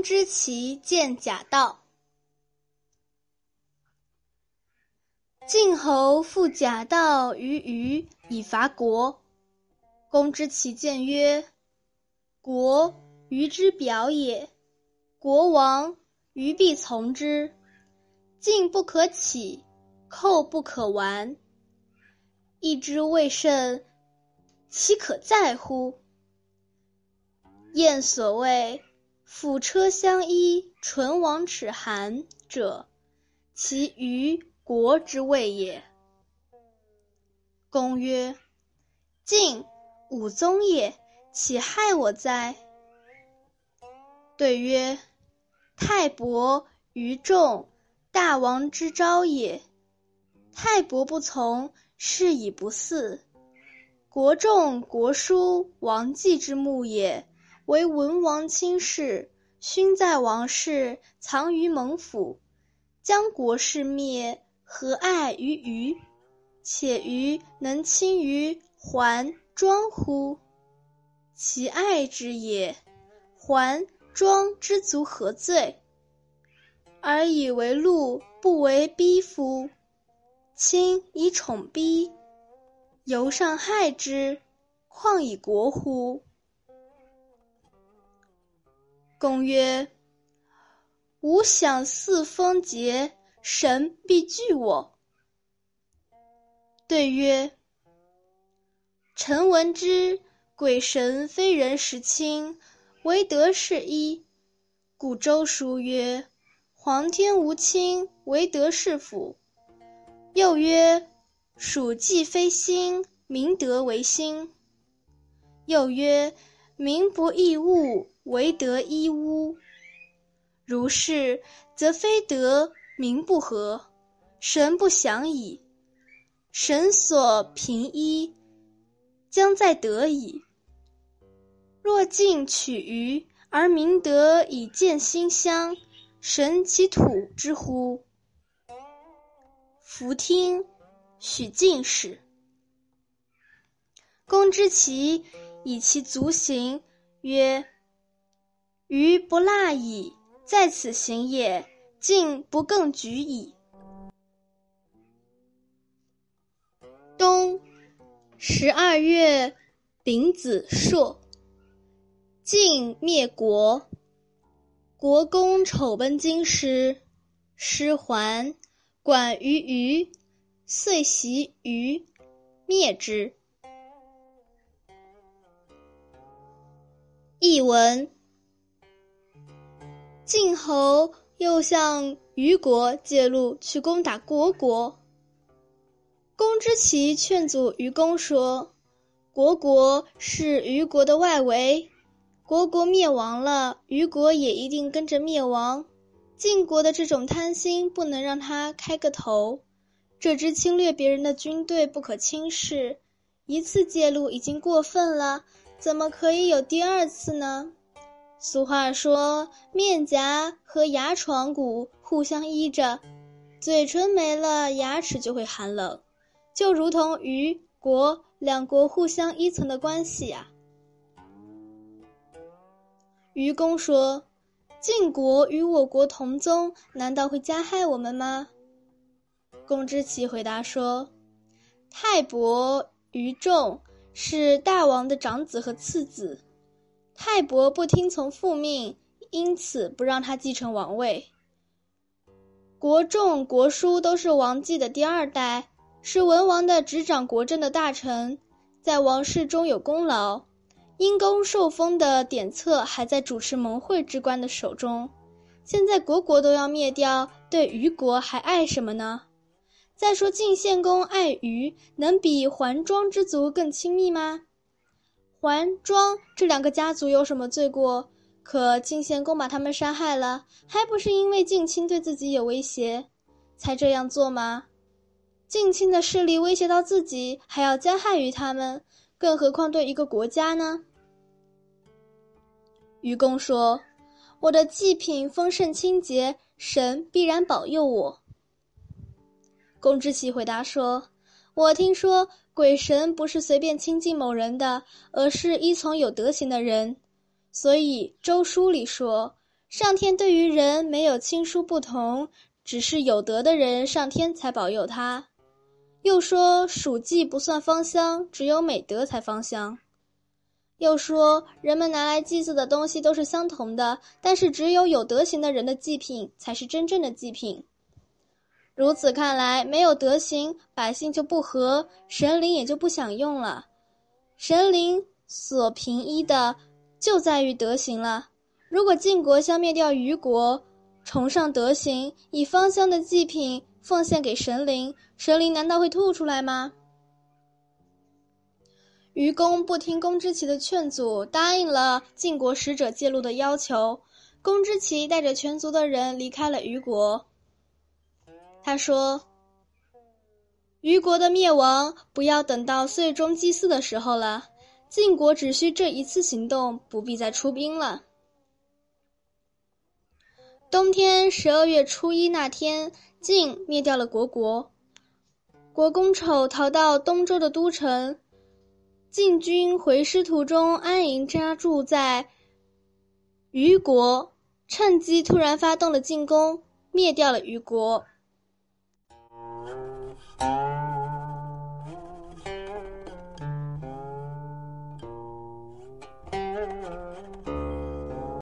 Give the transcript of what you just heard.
公之奇见假道。晋侯复假道于虞以伐国。公之奇见曰：“国，虞之表也。国亡，虞必从之。进不可起，寇不可完。一之未甚，其可在乎？”燕所谓“辅车相依，唇亡齿寒”者，其虞。国之谓也。公曰：“晋，武宗也，岂害我哉？”对曰：“太伯于众，大王之昭也。太伯不从，是以不嗣。国仲、国叔、王季之墓也，为文王亲事，勋在王室，藏于蒙府，将国事灭。”何爱于虞？且虞能亲于桓庄乎？其爱之也。桓庄之族何罪？而以为禄，不为逼夫。亲以宠逼，犹尚害之，况以国乎？公曰：吾想四风节。神必惧我。对曰：“臣闻之，鬼神非人时亲，唯德是一。古周书曰：‘皇天无亲，唯德是辅。’又曰：‘属稷非心，明德为心。’又曰：‘民不异物，唯德一屋。’如是，则非德。”民不和，神不祥矣。神所平一，将在德矣。若尽取于，而民德以见馨香，神其土之乎？弗听，许进士。公之奇以其足行，曰：“余不纳矣，在此行也。”竟不更举矣。冬十二月丙子朔，晋灭国。国公丑奔京师，师还，管于虞，遂袭虞，灭之。译文：晋侯。又向虞国借路去攻打虢国。公之奇劝阻虞公说：“虢国是虞国的外围，虢国灭亡了，虞国也一定跟着灭亡。晋国的这种贪心不能让他开个头。这支侵略别人的军队不可轻视，一次借路已经过分了，怎么可以有第二次呢？”俗话说：“面颊和牙床骨互相依着，嘴唇没了，牙齿就会寒冷，就如同虞国两国互相依存的关系呀。”愚公说：“晋国与我国同宗，难道会加害我们吗？”公之奇回答说：“泰伯、愚仲是大王的长子和次子。”泰伯不听从父命，因此不让他继承王位。国仲、国叔都是王继的第二代，是文王的执掌国政的大臣，在王室中有功劳。因公受封的典册还在主持盟会之官的手中。现在国国都要灭掉，对虞国还爱什么呢？再说晋献公爱虞，能比桓庄之族更亲密吗？桓庄这两个家族有什么罪过？可晋献公把他们杀害了，还不是因为近亲对自己有威胁，才这样做吗？近亲的势力威胁到自己，还要加害于他们，更何况对一个国家呢？愚公说：“我的祭品丰盛清洁，神必然保佑我。”公之奇回答说：“我听说。”鬼神不是随便亲近某人的，而是依从有德行的人。所以《周书》里说：“上天对于人没有亲疏不同，只是有德的人上天才保佑他。又说属稷不算芳香，只有美德才芳香。又说人们拿来祭祀的东西都是相同的，但是只有有德行的人的祭品才是真正的祭品。如此看来，没有德行，百姓就不和，神灵也就不享用了。神灵所凭依的，就在于德行了。如果晋国消灭掉虞国，崇尚德行，以芳香的祭品奉献给神灵，神灵难道会吐出来吗？愚公不听公之奇的劝阻，答应了晋国使者介入的要求。公之奇带着全族的人离开了虞国。他说：“虞国的灭亡，不要等到岁终祭祀的时候了。晋国只需这一次行动，不必再出兵了。”冬天十二月初一那天，晋灭掉了国国。国公丑逃到东周的都城，晋军回师途中安营扎住在虞国，趁机突然发动了进攻，灭掉了虞国。